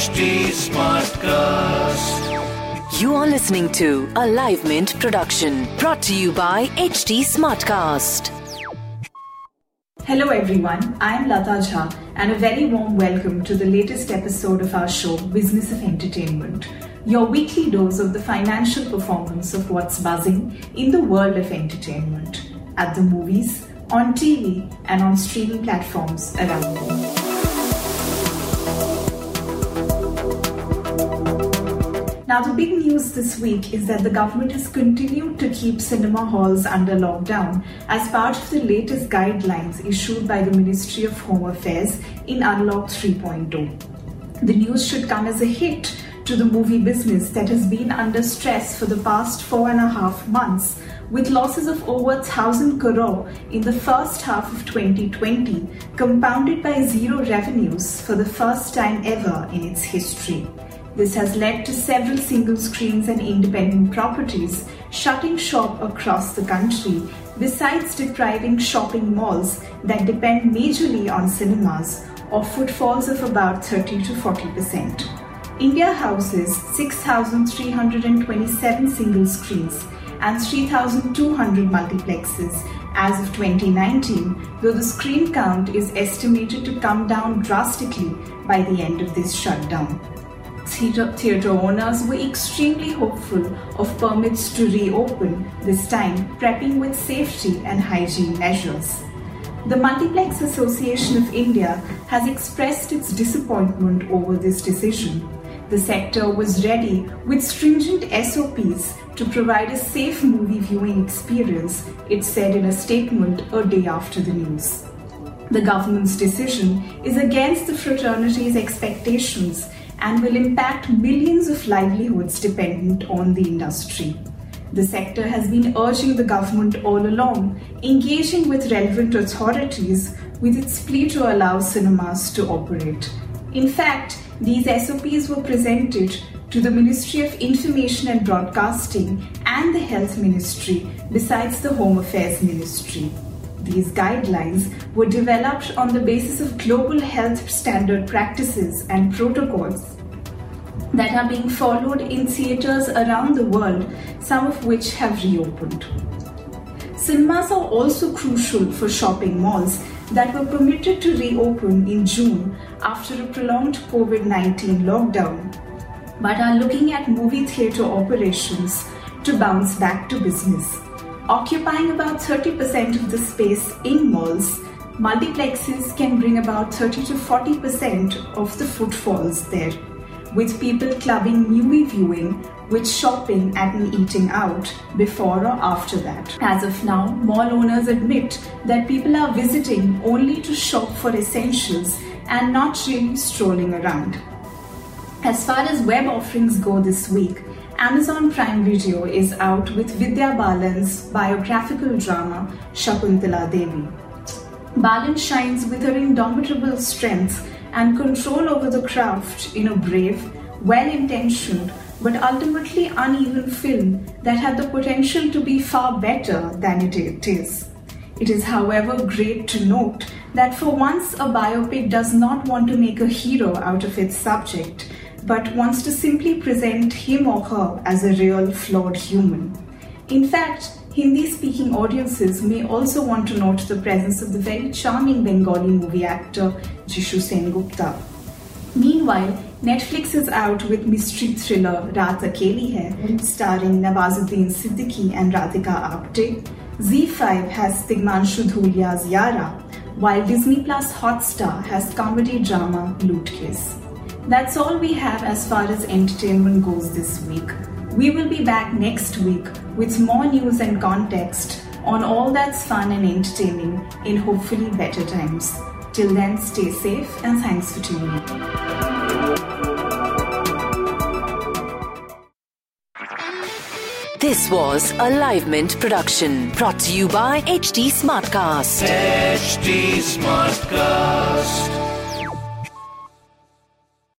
HT Smartcast. You are listening to a Live Mint production brought to you by HT Smartcast. Hello everyone, I am Lata Jha and a very warm welcome to the latest episode of our show Business of Entertainment, your weekly dose of the financial performance of what's buzzing in the world of entertainment, at the movies, on TV and on streaming platforms around the world. Now, the big news this week is that the government has continued to keep cinema halls under lockdown as part of the latest guidelines issued by the Ministry of Home Affairs in Unlock 3.0. The news should come as a hit to the movie business that has been under stress for the past four and a half months, with losses of over 1000 crore in the first half of 2020, compounded by zero revenues for the first time ever in its history. This has led to several single screens and independent properties shutting shop across the country, besides depriving shopping malls that depend majorly on cinemas of footfalls of about 30 to 40%. India houses 6,327 single screens and 3,200 multiplexes as of 2019, though the screen count is estimated to come down drastically by the end of this shutdown owners were extremely hopeful of permits to reopen, this time prepping with safety and hygiene measures. The Multiplex Association of India has expressed its disappointment over this decision. The sector was ready with stringent SOPs to provide a safe movie viewing experience, it said in a statement a day after the news. The government's decision is against the fraternity's expectations and will impact millions of livelihoods dependent on the industry. The sector has been urging the government all along, engaging with relevant authorities with its plea to allow cinemas to operate. In fact, these SOPs were presented to the Ministry of Information and Broadcasting and the Health Ministry, besides the Home Affairs Ministry. These guidelines were developed on the basis of global health standard practices and protocols that are being followed in theatres around the world, some of which have reopened. Cinemas are also crucial for shopping malls that were permitted to reopen in June after a prolonged COVID 19 lockdown, but are looking at movie theatre operations to bounce back to business. Occupying about 30% of the space in malls, multiplexes can bring about 30 to 40% of the footfalls there, with people clubbing movie viewing with shopping and eating out before or after that. As of now, mall owners admit that people are visiting only to shop for essentials and not really strolling around. As far as web offerings go this week, Amazon Prime Video is out with Vidya Balan's biographical drama Shakuntala Devi. Balan shines with her indomitable strength and control over the craft in a brave, well intentioned, but ultimately uneven film that had the potential to be far better than it is. It is, however, great to note that for once a biopic does not want to make a hero out of its subject but wants to simply present him or her as a real flawed human. In fact, Hindi speaking audiences may also want to note the presence of the very charming Bengali movie actor Jishu Sengupta. Meanwhile, Netflix is out with mystery thriller Raat Akeli Hai, starring Nawazuddin Siddiqui and Radhika Apte. ZEE5 has Tigmanshu Dhulia's Yaara, while Disney Plus Hotstar has comedy drama Loot. That's all we have as far as entertainment goes this week. We will be back next week with more news and context on all that's fun and entertaining in hopefully better times. Till then, stay safe and thanks for tuning in. This was a Live Mint production brought to you by HT Smartcast. HT Smartcast.